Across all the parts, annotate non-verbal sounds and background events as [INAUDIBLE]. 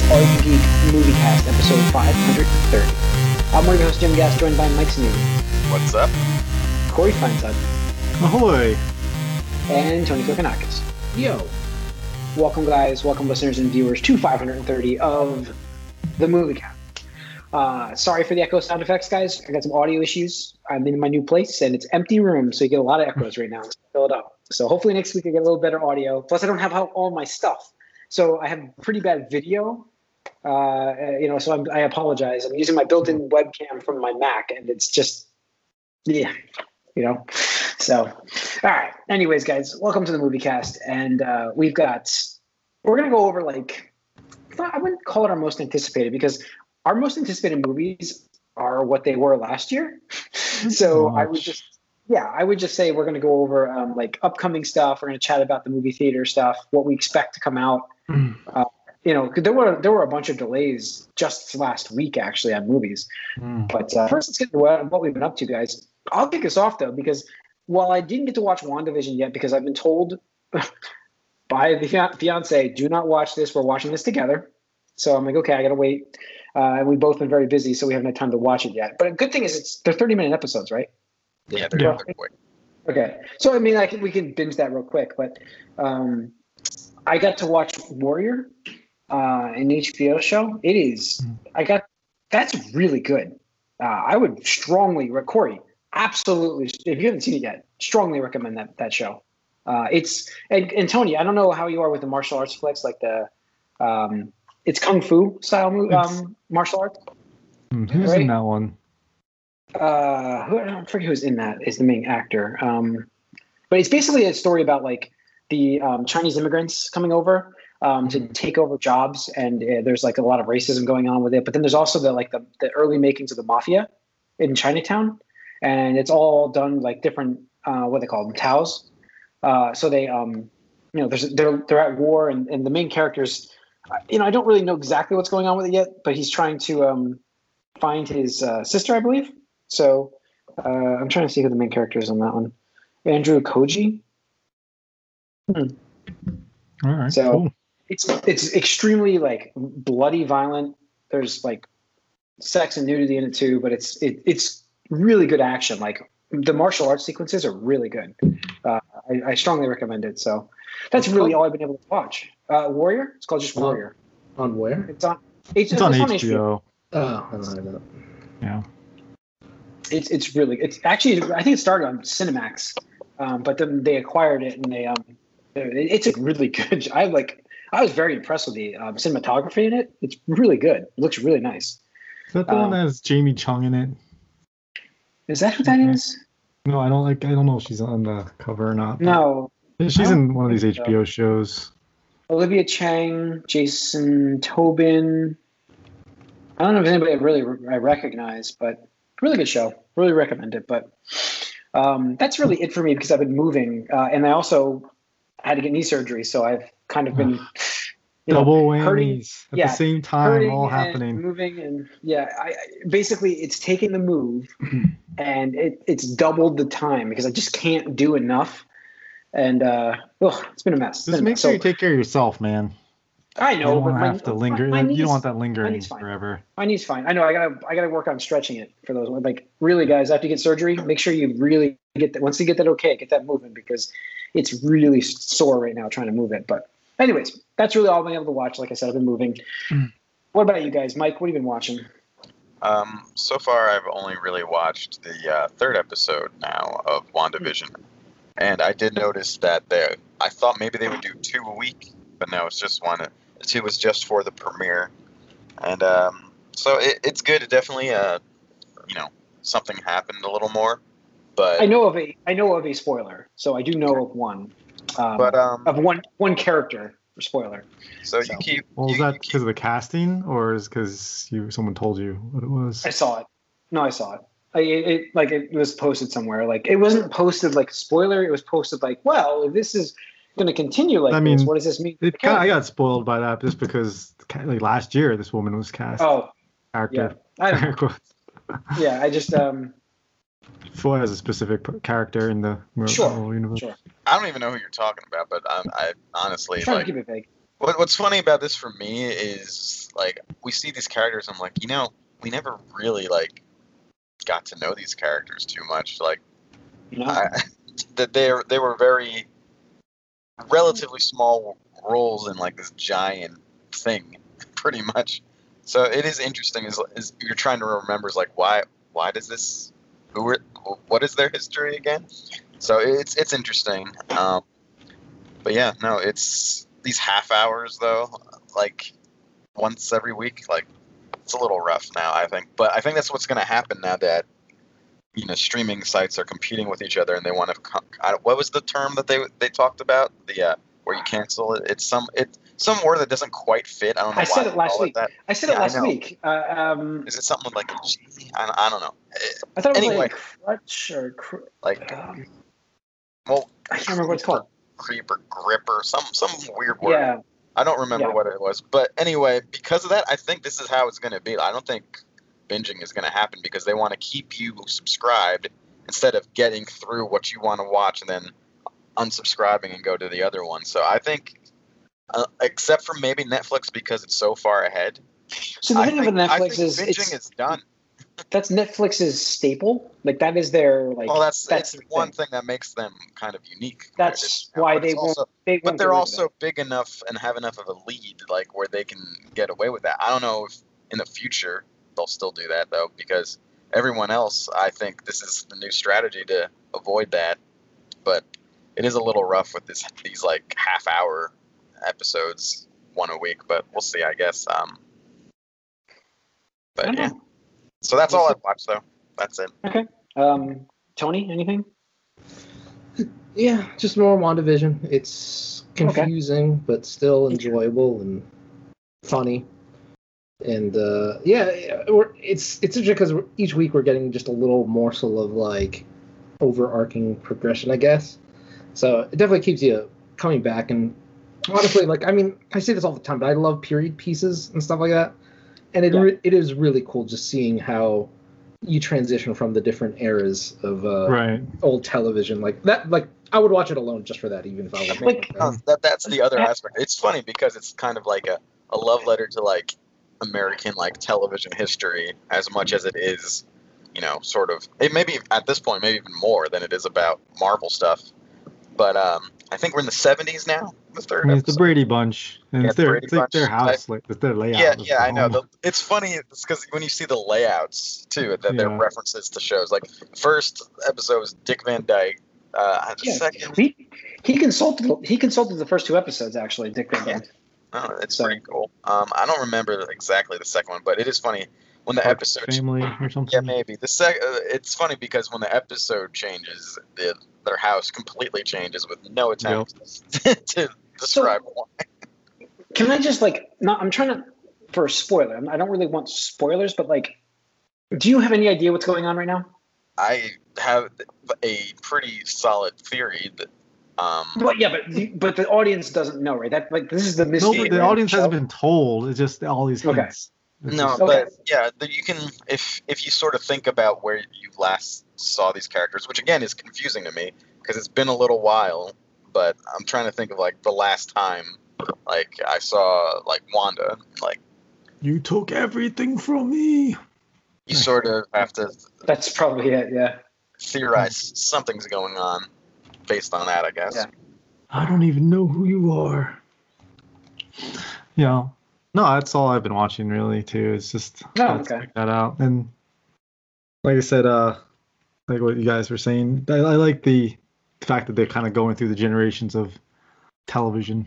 It's All You Can Geek Movie Cast, episode 530. I'm one of your hosts, Jim Gass, joined by Mike Sneeden, What's up? Corey Feinsod, Ahoy! and Tony Kokonakis. Yo, Welcome, guys. Welcome, listeners and viewers, to 530 of the Movie Cast. Uh, sorry for the echo sound effects, guys. I got some audio issues. I'm in my new place, and it's empty room, so you get a lot of echoes right now. Fill it up. So hopefully next week I get a little better audio. Plus, I don't have all- all my stuff, so I have pretty bad video. Uh, you know, so I'm, I apologize. I'm using my built-in webcam from my Mac, and it's just, yeah, you know. So, all right. Anyways, guys, welcome to the movie cast, and uh, we've got we're gonna go over like I wouldn't call it our most anticipated because our most anticipated movies are what they were last year. [LAUGHS] so I would just yeah, I would just say we're gonna go over um, like upcoming stuff. We're gonna chat about the movie theater stuff, what we expect to come out. Uh, you know, 'cause there were there were a bunch of delays just last week actually on movies. Mm. But uh, first, let's get to what, what we've been up to, guys. I'll kick us off though, because while I didn't get to watch WandaVision yet, because I've been told [LAUGHS] by the fiance, do not watch this. We're watching this together. So I'm like, okay, I gotta wait. Uh, and we've both been very busy, so we haven't had time to watch it yet. But a good thing is, it's they're 30 minute episodes, right? Yeah, they're, Yeah. quick. Okay. So I mean, I can, we can binge that real quick, but um, I got to watch Warrior, uh, an HBO show. It is. I got. That's really good. Uh, I would strongly, re- Corey, absolutely. If you haven't seen it yet, strongly recommend that that show. Uh, it's and, and Tony, I don't know how you are with the martial arts flicks, like the, um, it's kung fu style um, martial arts. Mm, Who's Right? in that one? uh who, I don't forget who's in that is the main actor um but it's basically a story about like the um, chinese immigrants coming over um, to take over jobs and uh, there's like a lot of racism going on with it but then there's also the like the, the early makings of the mafia in chinatown and it's all done like different uh what they call them taos uh so they um you know there's they're they're at war and, and the main characters uh, you know i don't really know exactly what's going on with it yet but he's trying to um find his uh, sister i believe so uh, I'm trying to see who the main character is on that one. Andrew Koji. All right. So- cool. It's it's extremely like bloody, violent. There's like sex and nudity in it too, but it's it, it's really good action. Like the martial arts sequences are really good. Uh, I, I strongly recommend it. So that's What's really called? all I've been able to watch. Uh, Warrior. It's called just. Warrior. on where? It's on. It's, It's on HBO. Oh, I don't have that. Yeah. It's it's really it's actually I think it started on Cinemax, um, but then they acquired it and they um it's a really [LAUGHS] good. I like I was very impressed with the um, cinematography in it. It's really good. It looks really nice. Is that the Um, one that has Jamie Chung in it? Is that who that is? No, I don't like. I don't know if she's on the cover or not. No, She's in one of these so. HBO shows. Olivia Cheng, Jason Tobin. I don't know if anybody I really I recognize, but really good show. Really recommend it. But um, that's really it for me because I've been moving, uh, and I also had to get knee surgery, so I've kind of been [SIGHS] you know, Double hurting- at yeah, the same time, all happening. moving, and yeah, I, basically it's taken the move, [CLEARS THROAT] and it, it's doubled the time because I just can't do enough, and uh, ugh, it's been a mess. Just make mess. sure So- you take care of yourself, man. I You know, don't but want my, to have to linger. My, my you don't want that lingering knee's forever. my knee's fine. I know. I gotta. I gotta work on stretching it for those. Like really, guys, after you get surgery, make sure you really get that. Once you get that okay, get that moving because it's really sore right now trying to move it. But anyways, that's really all I've been able to watch. Like I said, I've been moving. Mm. What about you guys, Mike? What have you been watching? Um, so far, I've only really watched the uh, third episode now of WandaVision, and I did notice that they. I thought maybe they would do two a week, but no, it's just one. The two was just for the premiere, and um, so it, it's good. It definitely, uh, you know, something happened a little more, but I know of a. I know of a spoiler, so I do know of one. Um, but um, of one one character. For spoiler. so so- you keep. Well, is that because of the casting, or is because you someone told you what it was? I saw it. No, I saw it. I, it, it like it was posted somewhere. Like it wasn't posted like a spoiler. It was posted like, well, if this is going to continue like I this, mean, what does this mean? It kinda, I got spoiled by that just because like last year this woman was cast Oh, yeah. character. I don't know. Yeah, I just um Foy has a specific character in the Marvel Sure, universe. sure. I don't even know who you're talking about, but um, I honestly I'm trying like. to keep it vague. What, what's funny about this for me is like we see these characters. I'm like, you know, we never really like got to know these characters too much. Like You know, I, [LAUGHS] that they they were very relatively small roles in like this giant thing, pretty much. So it is interesting. Is, is you're trying to remember is like why why does this who were what is their history again? So it's it's interesting. Um, but yeah, no, it's these half hours though, like once every week, like it's a little rough now. I think, but I think that's what's going to happen now that you know streaming sites are competing with each other and they want to. What was the term that they they talked about? The uh, where you cancel it. It's some it some word that doesn't quite fit. I don't know. I said it last week. That. I said it yeah, I last week. Uh, um, Is it something like a G? I, don't- I don't know. I thought it was Anyway. like crutch or cr- Like um, well, I can't remember what it's called. creep or grip or some some weird word. Yeah, I don't remember Yeah. what it was, but anyway, because of that, I think this is how it's going to be. I don't think binging is going to happen because they want to keep you subscribed instead of getting through what you want to watch and then unsubscribing and go to the other one. So I think, uh, except for maybe Netflix because it's so far ahead. So the thing with I Netflix is binging it's, is done. that's Netflix's staple. Like that is their like. Well, that's that's one thing. thing that makes them kind of unique. That's why they won't. also- They but they're also big enough and have enough of a lead like where they can get away with that i don't know if in the future they'll still do that though because everyone else i think this is the new strategy to avoid that but it is a little rough with this these like half hour episodes one a week but we'll see i guess um but don't yeah so that's We'll all see. i've watched though that's it Okay. Um, Tony, anything? [LAUGHS] Yeah, just more WandaVision. It's confusing, but still enjoyable and funny. And uh, yeah, yeah, we're, it's it's interesting because each week we're getting just a little morsel of like overarching progression, I guess. So it definitely keeps you coming back. And honestly, like I mean, I say this all the time, but I love period pieces and stuff like that. And it Yeah. re- it is really cool just seeing how you transition from the different eras of uh, Right. old television like that like i would watch it alone just for that even if i was Like- No, that that's the other aspect. It's funny because it's kind of like a, a love letter to like American like television history as much as it is, you know, sort of it maybe at this point maybe even more than it is about Marvel stuff. But um I think we're in the seventies now, the I mean, it's the. Brady Bunch, and Yeah, it's the their Brady it's like their Bunch. house, like it's their layout. Yeah, yeah, I know. The, it's funny because when you see the layouts too, that they're references to shows. Like first episode was Dick Van Dyke. Uh, Yeah. second, He he consulted he consulted the first two episodes actually. Dick Van Dyke. Oh, it's So- pretty cool. Um, I don't remember exactly the second one, but it is funny when the Park episode. family or something. Yeah, maybe the sec. Uh, it's funny because when the episode changes, the, their house completely changes with no attempt [LAUGHS] to describe why. [LAUGHS] Can I just like not? I'm trying to for a spoiler. I'm- don't really want spoilers, but like, do you have any idea what's going on right now? I have a pretty solid theory that. Um, Well, yeah, but the- but the audience doesn't know, right? That like this is the No, mystery. but the right? audience So- hasn't been told. It's just all these Okay. hints. It's No, just- Okay. but yeah, the, you can if if you sort of think about where you last saw these characters, which again is confusing to me because it's been a little while. But I'm trying to think of like the last time, like I saw like Wanda. Like you took everything from me. you sort of have to That's probably it. Yeah. theorize something's going on based on that, I guess. Yeah. I don't even know who you are. Yeah. No, that's all I've been watching really too. It's just Oh, gotta okay. check that out. And like I said, uh like what you guys were saying, I, I like the fact that they're kind of going through the generations of television.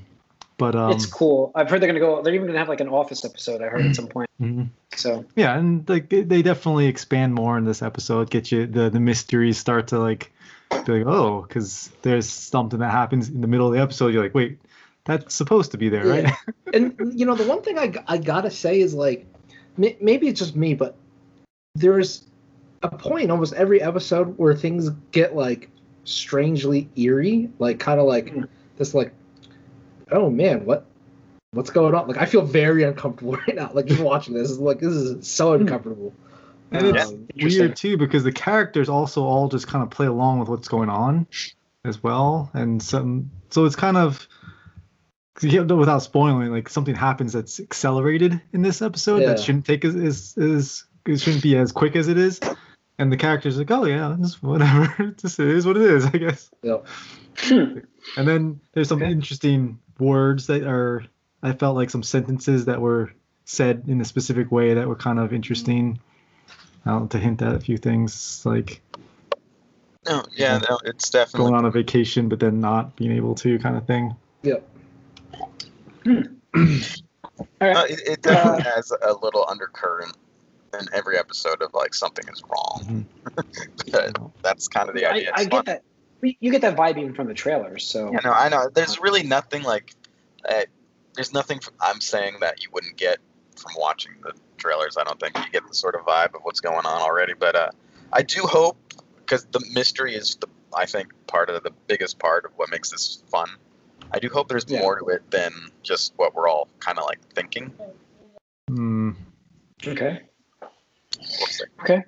But um it's cool. I've heard they're gonna go. They're even gonna have like an Office episode. I heard at some point. mhm. So yeah, and like they, they definitely expand more in this episode. Get you the the mysteries start to like be like oh, because there's something that happens in the middle of the episode. You're like, wait, that's supposed to be there, right? and you know the one thing I I gotta say is like may, maybe it's just me but there's a point almost every episode where things get like strangely eerie like kind of like Hmm. this like oh man what what's going on like i feel very uncomfortable [LAUGHS] right now like just watching this is like this is so Hmm. uncomfortable And it's Um, Interesting. weird too because the characters also all just kind of play along with what's going on as well, and some so it's kind of you- without spoiling, like something happens that's accelerated in this episode that shouldn't take as, as, as it shouldn't be as quick as it is. And the character's like, oh yeah, this whatever. [LAUGHS] this is what it is, I guess. Yep. Hmm. [LAUGHS] And then there's some Okay. interesting words that are I felt like some sentences that were said in a specific way that were kind of interesting. Um, to hint at a few things like No, yeah, no, it's definitely going on a vacation but then not being able to kind of thing. Yep. All right. [CLEARS THROAT] Uh, it, it definitely [LAUGHS] has a little undercurrent in every episode of like something is wrong. [LAUGHS] but that's kind of the I, idea. I It's get fun. that. You get that vibe even from the trailers. So Yeah, no, I know. There's really nothing like. Uh, there's nothing I'm saying that you wouldn't get from watching the trailers. I don't think you get the sort of vibe of what's going on already. But uh, I do hope because the mystery is the I think part of the biggest part of what makes this fun. I do hope there's Yeah. more to it than just what we're all kind of like thinking. Hmm. okay. We'll see. Okay.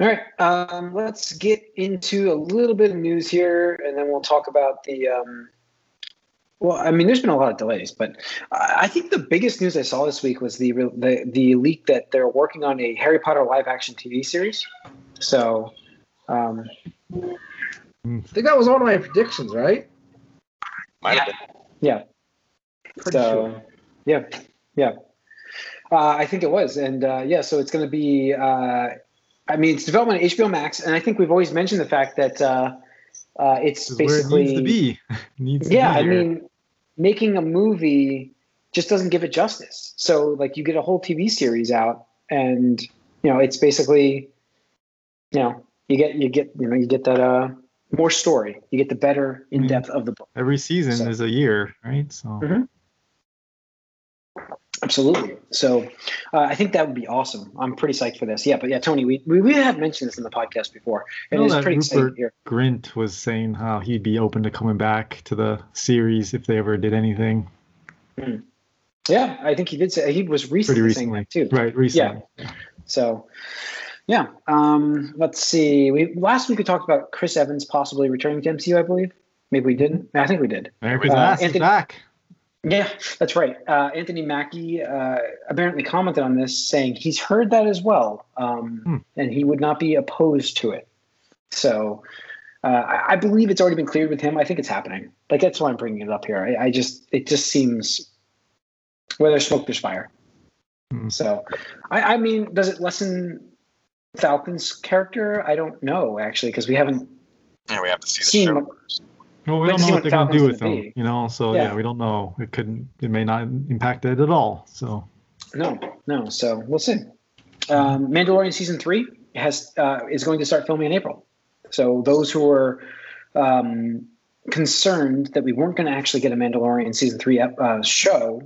All right. Um, let's get into a little bit of news here, and then we'll talk about the. Um, well, I mean, there's been a lot of delays, but I I think the biggest news I saw this week was the the the leak that they're working on a Harry Potter live action TV series. So, um, I think that was one of my predictions, right? Might have yeah. Pretty so, sure. yeah, yeah. Uh, I think it was, and uh, yeah. So it's going to be. Uh, I mean, it's development of HBO Max, and I think we've always mentioned the fact that uh, uh, it's where it basically. [LAUGHS] needs to be. needs to Yeah, be I mean, making a movie just doesn't give it justice. So, like, you get a whole TV series out, and you know, it's basically, you know, you get you get you know you get that uh more story. You get the better in depth of the book. every season So- is a year, right? So Mhm. Absolutely. So, uh, I think that would be awesome. I'm pretty psyched for this. Yeah, but yeah, Tony, we we, we have mentioned this in the podcast before, and it's pretty exciting Rupert- hear. Grint was saying how he'd be open to coming back to the series if they ever did anything Yeah, I think he did say he was recently, pretty saying recently. that too. Right, recently. Yeah. So, yeah. Um, let's see. We last week we talked about Chris Evans possibly returning to MCU. I believe. Maybe we didn't. I think we did. America's Uh, Anthony- back. Yeah, that's right. Uh, Anthony Mackie uh, apparently commented on this, saying he's heard that as well, um, Hmm. and he would not be opposed to it. So, uh, I, I believe it's already been cleared with him. I think it's happening. Like that's why I'm bringing it up here. I, I just it just seems where there's smoke, there's fire. Hmm. So, I, I mean, does it lessen Falcon's character? I don't know actually because we haven't. Yeah, we have to see the Seen show what- first. Well, we don't know what they're gonna do with them, be. you know. So Yeah. yeah. we don't know. It couldn't. It may not impact it at all. So No, no. So we'll see. Um, Mandalorian season three has uh, is going to start filming in April. So those who were um, concerned that we weren't going to actually get a Mandalorian season three uh, show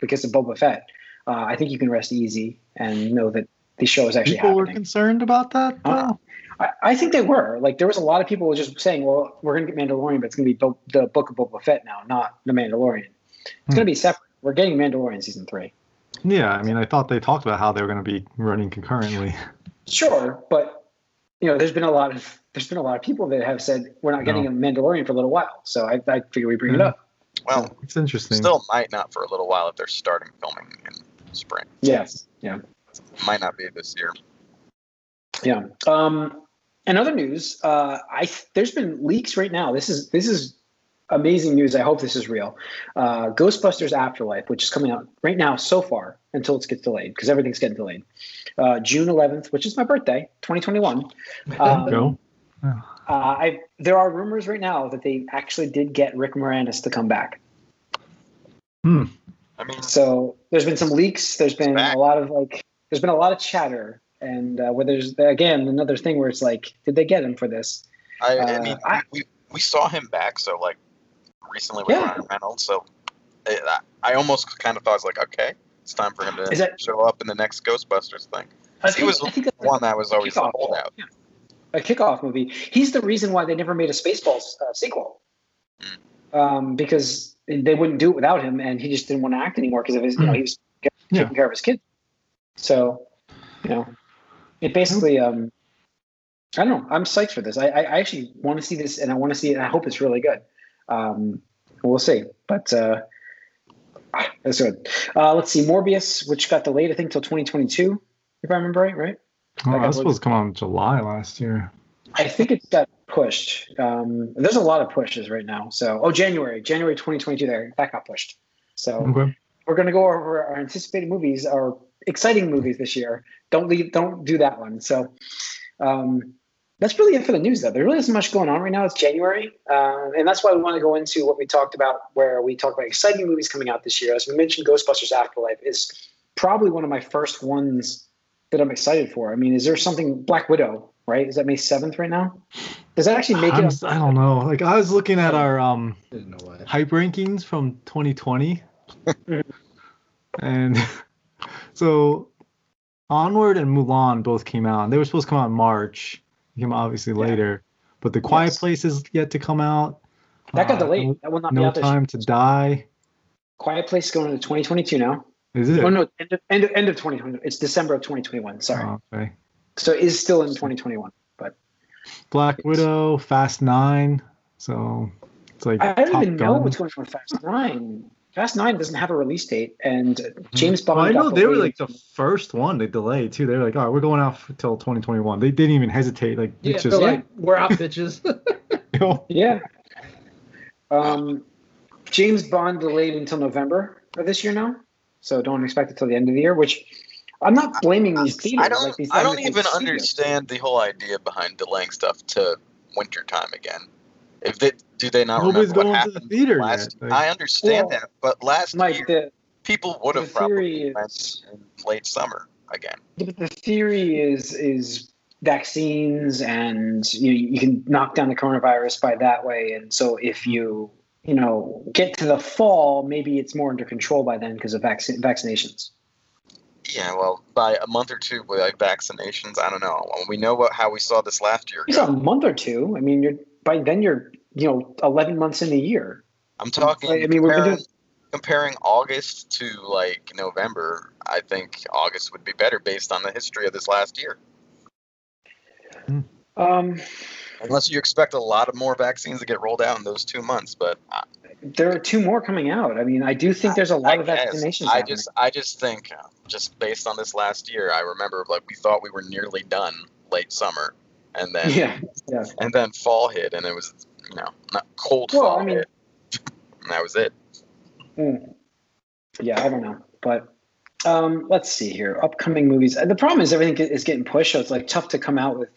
because of Boba Fett, uh, I think you can rest easy and know that the show is actually people were concerned about that. Uh, though? I, I think they were. Like there was a lot of people just saying, "Well, we're going to get Mandalorian, but it's going to be Bo- the Book of Boba Fett now, not the Mandalorian. It's Hmm. going to be separate. We're getting Mandalorian season three. Yeah, I mean, I thought they talked about how they were going to be running concurrently. Sure, but you know, there's been a lot of there's been a lot of people that have said we're not getting No. a Mandalorian for a little while. So I, I figure we bring it up. Well, It's interesting. still might not for a little while if they're starting filming in spring. Yes. Yeah. Might not be this year. Yeah. Um, and other news, uh, I there's been leaks right now. This is this is amazing news. I hope this is real. Uh, Ghostbusters Afterlife, which is coming out right now so far until it gets delayed because everything's getting delayed. Uh, June 11th, which is my birthday, 2021. Um, Go. Uh, I there are rumors right now that they actually did get Rick Moranis to come back. Hmm. I mean, So there's been some leaks. There's been back. a lot of like. There's been a lot of chatter, and uh, where there's again another thing where it's like, did they get him for this? I, uh, I mean, I- we, we saw him back so like recently with Yeah. Ryan Reynolds. So it, I, I almost kind of thought I was like, okay, it's time for him to that- show up in the next Ghostbusters thing. I He was I think that's One that was always the holdout. Yeah. a kickoff movie. He's the reason why they never made a Spaceballs uh, sequel, um, because they wouldn't do it without him, and he just didn't want to act anymore because of his, you know, he was Yeah. taking care of his kids. So, you know, it basically, um, I don't know. I'm psyched for this. I, I I actually want to see this, and I want to see it. And I hope it's really good. Um, we'll see. But uh, that's good. Uh, let's see, Morbius, which got delayed, I think, till 2022, if I remember right. Right? Oh, that was I supposed to come out in July last year. I think it's got pushed. Um, there's a lot of pushes right now. So, oh, January, January 2022, there that got pushed. So Okay. we're going to go over our anticipated movies, our exciting movies this year. Don't leave, don't do that one. So, um, that's really it for the news, though. There really isn't much going on right now. It's January, uh, and that's why we want to go into what we talked about, where we talk about exciting movies coming out this year. As we mentioned, Ghostbusters Afterlife is probably one of my first ones that I'm excited for. I mean, is there something Black Widow? Right? Is that May 7th right now? Does that actually make I'm, it? I don't know. Like I was looking at our um I know why. hype rankings from 2020, [LAUGHS] and [LAUGHS] so Onward and Mulan both came out. They were supposed to come out in March. They came out obviously Yeah. later, but The Quiet Yes. Place is yet to come out. That got Uh, delayed. No, That will not be no out this year. Time to Die. Quiet Place is going into 2022 now. Is it? Oh no, end of, end of, end of 2020. It's December of 2021. Sorry. Oh, okay. So it is still in 2021. But Black Widow, Fast Nine. So it's like I don't even know what's going on with Fast Nine. Fast Nine doesn't have a release date, and James Bond. Well, I know they were like the first one they delayed too. They were like, "All right, we're going out f- till 2021." They didn't even hesitate. Like, Yeah, just like, we're out, bitches. you [LAUGHS] know, [LAUGHS] Yeah. Um, James Bond delayed until November of this year now, so don't expect it till the end of the year. Which I'm not blaming these theaters. I don't. like these I don't even studios. understand the whole idea behind delaying stuff to wintertime again. If they do, they not Nobody's remember what going to the happened theater last. yet. Like- I understand Well, that, but last Mike, year the, people would the have probably theory went is in late summer again. the, the theory is is vaccines and you you can knock down the coronavirus by that way and so if you you know get to the fall maybe it's more under control by then because of vaccine vaccinations Yeah, well, by a month or two with like vaccinations, I don't know. We know what how we saw this last year. it's a month or two i mean you're by then you're you know 11 months in a year I'm talking. I mean, we've been comparing, doing- comparing August to like November. I think August would be better based on the history of this last year. um Unless you expect a lot of more vaccines to get rolled out in those two months, but I, there are two more coming out i mean i do think there's a lot I of guess. vaccinations I happening. just, I just think, uh, just based on this last year, I remember like we thought we were nearly done late summer, and then yeah, yeah and then fall hit, and it was you know not cold Well, fall I mean- [LAUGHS] that was it. Mm. Yeah, I don't know, but um, let's see here. Upcoming movies. The problem is everything is getting pushed, so it's like tough to come out with.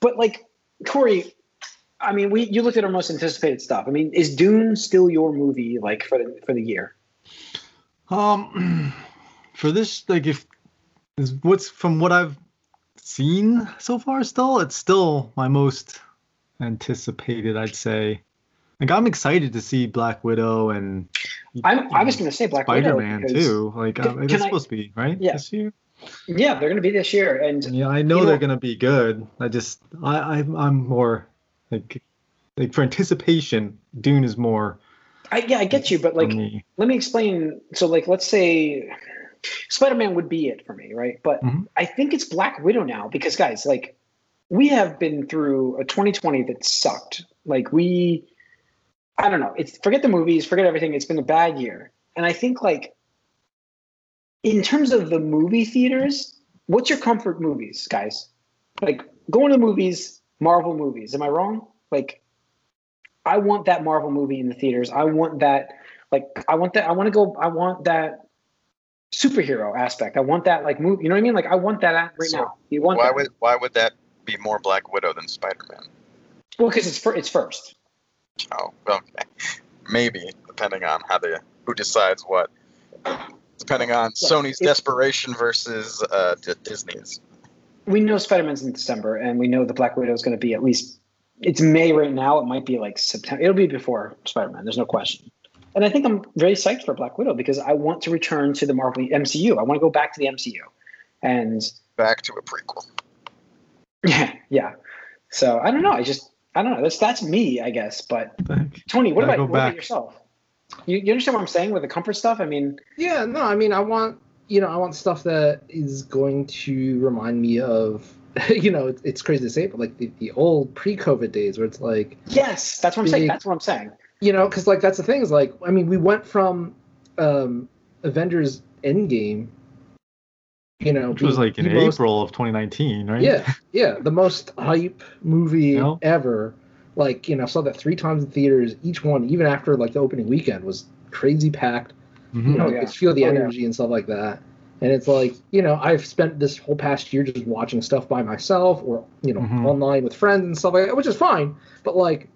But like Corey, I mean, we you looked at our most anticipated stuff. I mean, is Dune still your movie like for the for the year? Um, [CLEARS THROAT] for this, like, if is what's from what I've seen so far, still, it's still my most anticipated. I'd say. Like, I'm excited to see Black Widow and I'm, I was going to say Black Spider Widow too. Like, Can- um, can it's I- supposed to be right Yeah. this year. Yeah, they're going to be this year, and Yeah, I know they're gonna be good. I just, I, I'm, I'm more like, like for anticipation, Dune is more I yeah, I get you, but like me. let me explain. So, like, let's say Spider Man would be it for me, right? But Mhm. I think it's Black Widow now because, guys, like, we have been through a 2020 that sucked. Like, we, I don't know. It's forget the movies, forget everything. It's been a bad year, and I think like in terms of the movie theaters, what's your comfort movies, guys? Like going to the movies, Marvel movies. Am I wrong? Like, I want that Marvel movie in the theaters. I want that. Like, I want that. I want to go. I want that superhero aspect. I want that like movie. You know what I mean? Like, I want that right So, now. You want Why that? would why would that be more Black Widow than Spider Man? well, because it's for, it's first. Oh, okay. [LAUGHS] Maybe depending on how the who decides what. Depending on Sony's desperation versus uh, D- Disney's. we know Spider-Man's in December, and we know the Black Widow is going to be at least. It's May right now. It might be like September. It'll be before Spider-Man. There's no question. And I think I'm very psyched for Black Widow because I want to return to the Marvel MCU. I want to go back to the MCU, and Back to a prequel. Yeah, [LAUGHS] yeah. So I don't know. I just I don't know. That's that's me, I guess. But Tony, what about, what about yourself? You, you understand what I'm saying with the comfort stuff? I mean, Yeah, no, I mean, I want you know, I want stuff that is going to remind me of, [LAUGHS] you know, it's, it's crazy to say, but like the, the old pre-COVID days where it's like, yes, that's what I'm saying. That's what I'm saying. you know, because like that's the thing is like I mean we went from um, Avengers Endgame, you know, Which was like in most- April of 2019, right? Yeah, yeah, the most hype movie You know? ever. Like you know, saw that three times in theaters. Each one, even after like the opening weekend, was crazy packed. Mhm. You know, Oh, you yeah. could feel the Oh, yeah. energy and stuff like that. And it's like, you know, I've spent this whole past year just watching stuff by myself or, you know, Mhm. online with friends and stuff like that, which is fine. But like,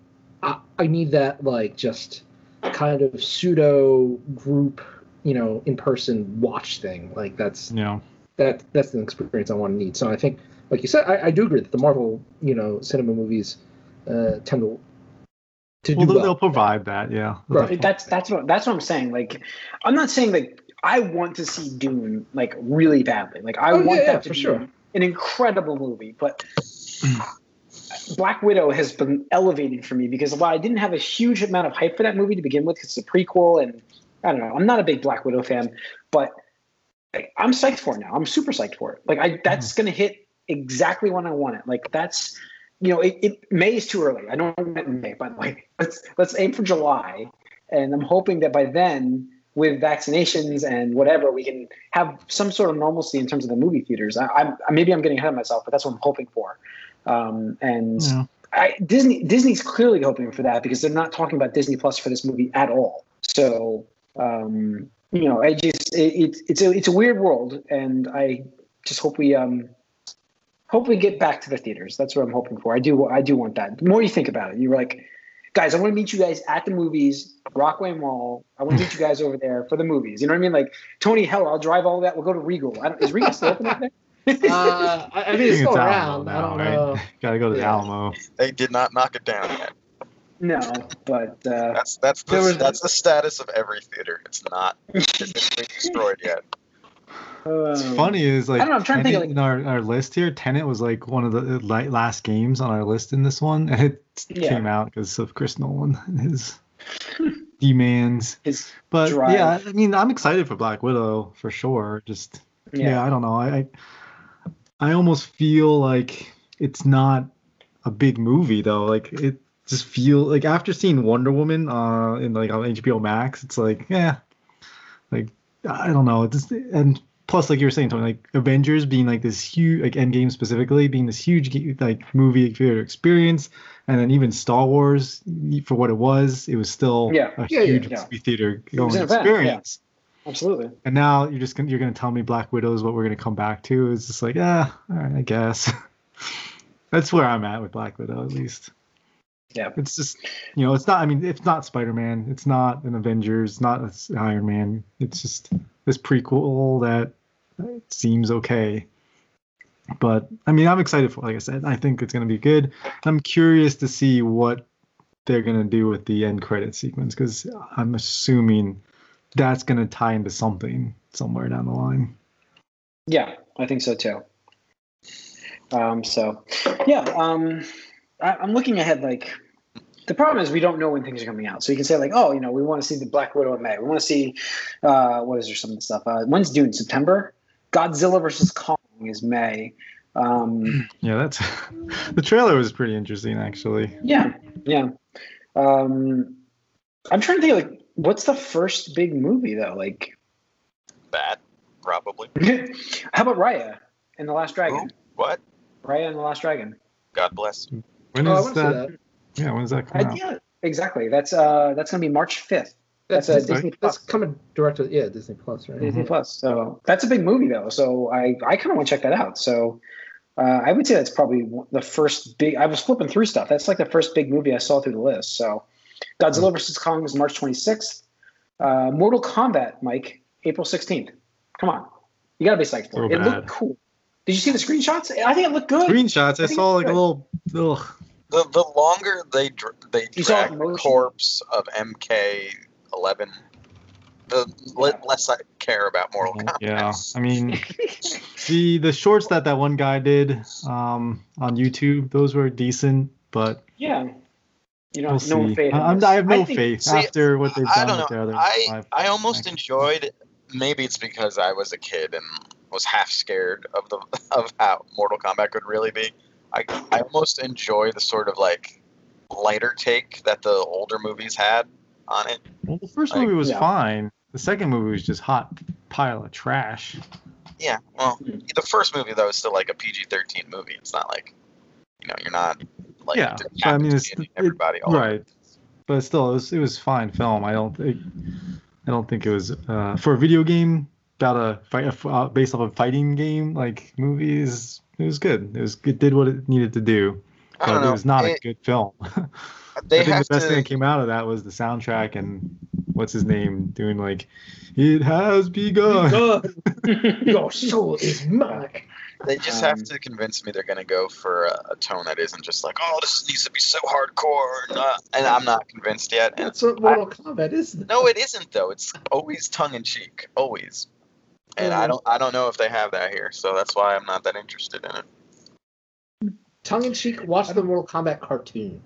I, I need that, like, just kind of pseudo group, you know, in person watch thing. Like, that's Yeah. That that's the experience I want to need. So I think, like you said, I, I do agree that the Marvel, you know, cinema movies uh, tend to to Well, do they'll, well. they'll provide that. Yeah. Right. That's that's what that's what I'm saying. Like, I'm not saying like I want to see Dune like really badly. Like, I Oh, want yeah, that yeah, to for be sure. an incredible movie. But Black Widow has been elevating for me because while I didn't have a huge amount of hype for that movie to begin with, 'cause it's a prequel, and I don't know, I'm not a big Black Widow fan, but like, I'm psyched for it now. I'm super psyched for it. Like, I that's gonna hit exactly when I want it. Like, that's you know, it, it May is too early. I know I meant May, but like [LAUGHS] let's let's aim for July, and I'm hoping that by then, with vaccinations and whatever, we can have some sort of normalcy in terms of the movie theaters. I, I'm maybe I'm getting ahead of myself, but that's what I'm hoping for. Um, and Yeah. I, Disney Disney's clearly hoping for that because they're not talking about Disney Plus for this movie at all. So um, you know, I just it, it's it's a it's a weird world, and I just hope we um hope we get back to the theaters. That's what I'm hoping for. I do I do want that. The more you think about it, you're like, guys, I want to meet you guys at the movies, Rockaway Mall. I want to meet you guys over there for the movies. You know what I mean? Like Tony, hell, I'll drive all that. We'll go to Regal. I don't, is Regal still open over there? [LAUGHS] uh, I, I mean, it's think still it's around. Alamo I don't right? know. [LAUGHS] Got to go to the Yeah. Alamo. They did not knock it down yet. No, but uh, That's that's the, was- that's the status of every theater. It's not physically destroyed yet. What's um, funny is like I don't know, I'm trying to think of, Tenet in our, our list here. Tenet was like one of the uh, last games on our list in this one, and it Yeah. came out because of Chris Nolan and his [LAUGHS] demands. his But Drive. yeah, I mean, I'm excited for Black Widow for sure. Just yeah, yeah. I don't know. I, I I almost feel like it's not a big movie though. Like it just feel like after seeing Wonder Woman uh in like on HBO Max, it's like yeah, like I don't know. Just and plus like you were saying, Tony, like Avengers being like this huge like Endgame specifically being this huge like movie theater experience, and then even Star Wars for what it was, it was still Yeah. a Yeah, yeah, huge yeah. movie theater going yeah. experience. Absolutely. And now you're just gonna you're gonna tell me Black Widow is what we're gonna come back to. It's just like, ah, all right, I guess. [LAUGHS] That's where I'm at with Black Widow, at least. Yeah. It's just, you know, it's not. I mean, it's not Spider Man. It's not an Avengers. Not a Iron Man. It's just this prequel that seems okay. But I mean, I'm excited for. Like I said, I think it's gonna be good. I'm curious to see what they're gonna do with the end credit sequence because I'm assuming that's gonna tie into something somewhere down the line. Yeah, I think so too. Um, so, yeah, um, I, I'm looking ahead. Like, the problem is we don't know when things are coming out. So you can say like, oh, you know, we want to see the Black Widow in May. We want to see uh, what is there some of the stuff? Uh, when's Dune? In September. Godzilla versus Kong is May. Um, [CLEARS THROAT] Yeah, that's [LAUGHS] the trailer was pretty interesting actually. yeah, yeah. Um, I'm trying to think like, what's the first big movie though? Like, That probably. [LAUGHS] how about Raya and the Last Dragon? What? Raya and the Last Dragon. God bless. When Oh, is want that? that. Yeah, when does that come I, out? yeah, exactly. That's uh, that's gonna be March fifth. That's, That's a Disney, Disney that's coming direct to yeah Disney Plus, right? Disney Plus. So that's a big movie though. So I I kind of want to check that out. So uh, I would say that's probably the first big. I was flipping through stuff. That's like the first big movie I saw through the list. So Godzilla vs Kong is March twenty sixth. Uh, Mortal Kombat, Mike, April sixteenth. Come on, you gotta be psyched for it. So It bad. looked cool. Did you see the screenshots? I think it looked good. Screenshots. I, I saw it's like a good. little. Ugh. The the longer they dr- they You drag the corpse of MK11, the le- less I care about Mortal Kombat. Yeah, I mean, [LAUGHS] the the shorts that that one guy did um, on YouTube, those were decent, but Yeah. You know, we'll no faith. I, I'm- this. I have no think- faith see, after what they've I done don't with their other I five. I almost Actually. enjoyed. Maybe it's because I was a kid and was half scared of the [LAUGHS] of how Mortal Kombat could really be. I I almost enjoy the sort of like lighter take that the older movies had on it. Well, the first Like, movie was yeah. fine. The second movie was just hot pile of trash. Yeah, well, the first movie though is still like a PG-13 movie. It's not like, you know, you're not like Yeah, it didn't so, I mean, it's- be it- everybody right. But still, it was it was fine film. I don't think I don't think it was uh, for a video game about a fight uh, based off a fighting game like movies. It was good. It was it did what it needed to do. I But don't it was not It- a good film. [LAUGHS] they I think the best to. thing that came out of that was the soundtrack and what's his name doing like, it has begun. God, [LAUGHS] your soul is mine. They just have Um, to convince me they're going to go for a, a tone that isn't just like, oh, this needs to be so hardcore, and, uh, and I'm not convinced yet. And That's what Mortal Kombat is. no, it isn't though. It's always tongue in cheek, always. And I Mhm. don't, I don't know if they have that here, so that's why I'm not that interested in it. Tongue in cheek. Watch the Mortal Kombat cartoon.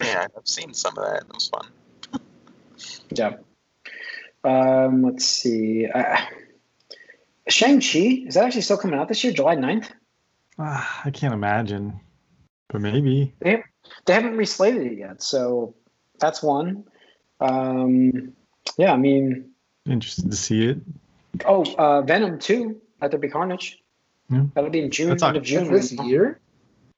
Yeah, I've seen some of that. It was fun. Yeah. Um, let's see. Uh, Shang-Chi, is that actually still coming out this year, July 9th? Ah, I can't imagine, but maybe. they, They haven't reslated it yet, so that's one. Um, yeah, I mean, Interested to see it. oh, uh, Venom 2, Let There Be Carnage. Yeah. That'll be in June, That's end not- of June. This year.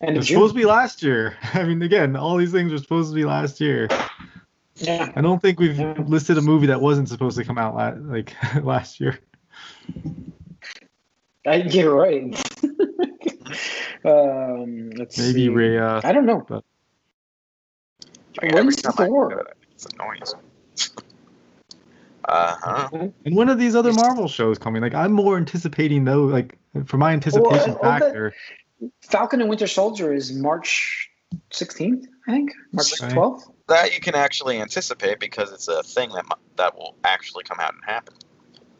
End It of June. supposed to be last year. [LAUGHS] I mean, again, all these things were supposed to be last year. Yeah. I don't think we've Yeah. listed a movie that wasn't supposed to come out la- like [LAUGHS] last year. I, you're right. [LAUGHS] um, let's Maybe see. Ray. Uh, I don't know. but- Like, every When's time Thor? think it, it's annoying. Uh huh. and when are these other Marvel shows coming? Like, I'm more anticipating though. Like, for my anticipation Well, the- factor. Falcon and Winter Soldier is March 16th, I think. March Okay. 12th. That you can actually anticipate because it's a thing that that will actually come out and happen.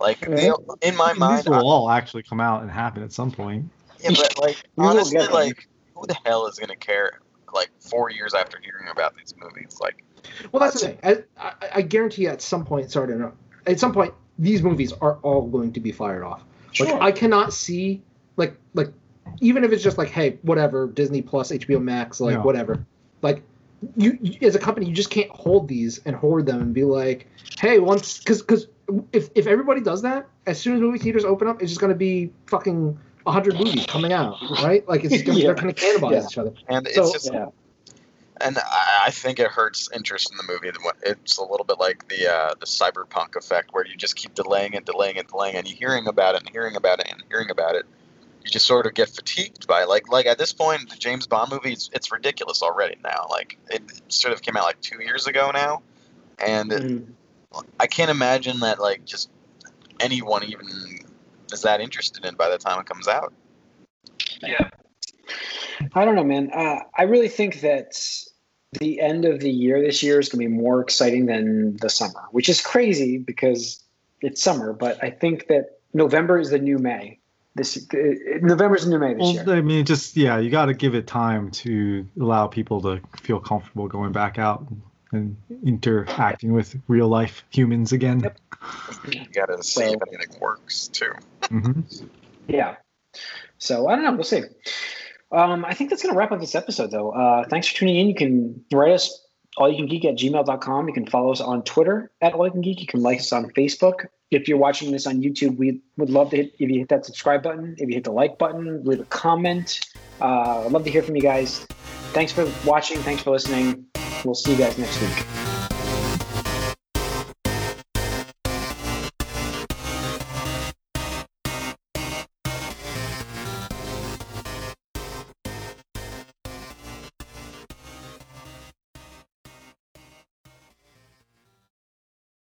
Like the, in my mind, These mind, will I- all actually come out and happen at some point. yeah, but [LAUGHS] like honestly, like who the hell is gonna care? Like four years after hearing about these movies, like Well, that's the thing. I, I, I guarantee at some point, sorry to interrupt, at some point, these movies are all going to be fired off. Like, Sure. I cannot see, like, like, even if it's just like, hey, whatever, Disney Plus, HBO Max, like, Yeah. whatever. Like, you, you as a company, you just can't hold these and hoard them and be like, hey, once, because because if if everybody does that, as soon as movie theaters open up, it's just going to be fucking hundred movies coming out, right? Like, it's gonna, [LAUGHS] Yeah. they're going to cannibalize Yeah. each other. and it's So- just Yeah. And I, I think it hurts interest in the movie. It's a little bit like the uh, the cyberpunk effect, where you just keep delaying it, delaying it, delaying, it, and you hearing about it and hearing about it and hearing about it. You just sort of get fatigued by it. like like at this point, the James Bond movie it's, it's ridiculous already now. Like it sort of came out like two years ago now, and Mhm. I can't imagine that like just anyone even is that interested in by the time it comes out. Yeah. I don't know, man. Uh, I really think that the end of the year this year is going to be more exciting than the summer, which is crazy because it's summer. But I think that November is the new May. This uh, November is the new May this Well, year. I mean, just yeah, you got to give it time to allow people to feel comfortable going back out and interacting with real life humans again. Yep. You got to see So- if anything works too. hmm Yeah. So I don't know. We'll see. Um, I think that's going to wrap up this episode, though. Uh, thanks for tuning in. You can write us all you can geek at gmail.com. You can follow us on Twitter at all you can geek. You can like us on Facebook. If you're watching this on YouTube, we would love to hit if you hit that subscribe button, if you hit the like button, leave a comment. Uh, I'd love to hear from you guys. Thanks for watching. Thanks for listening. We'll see you guys next week.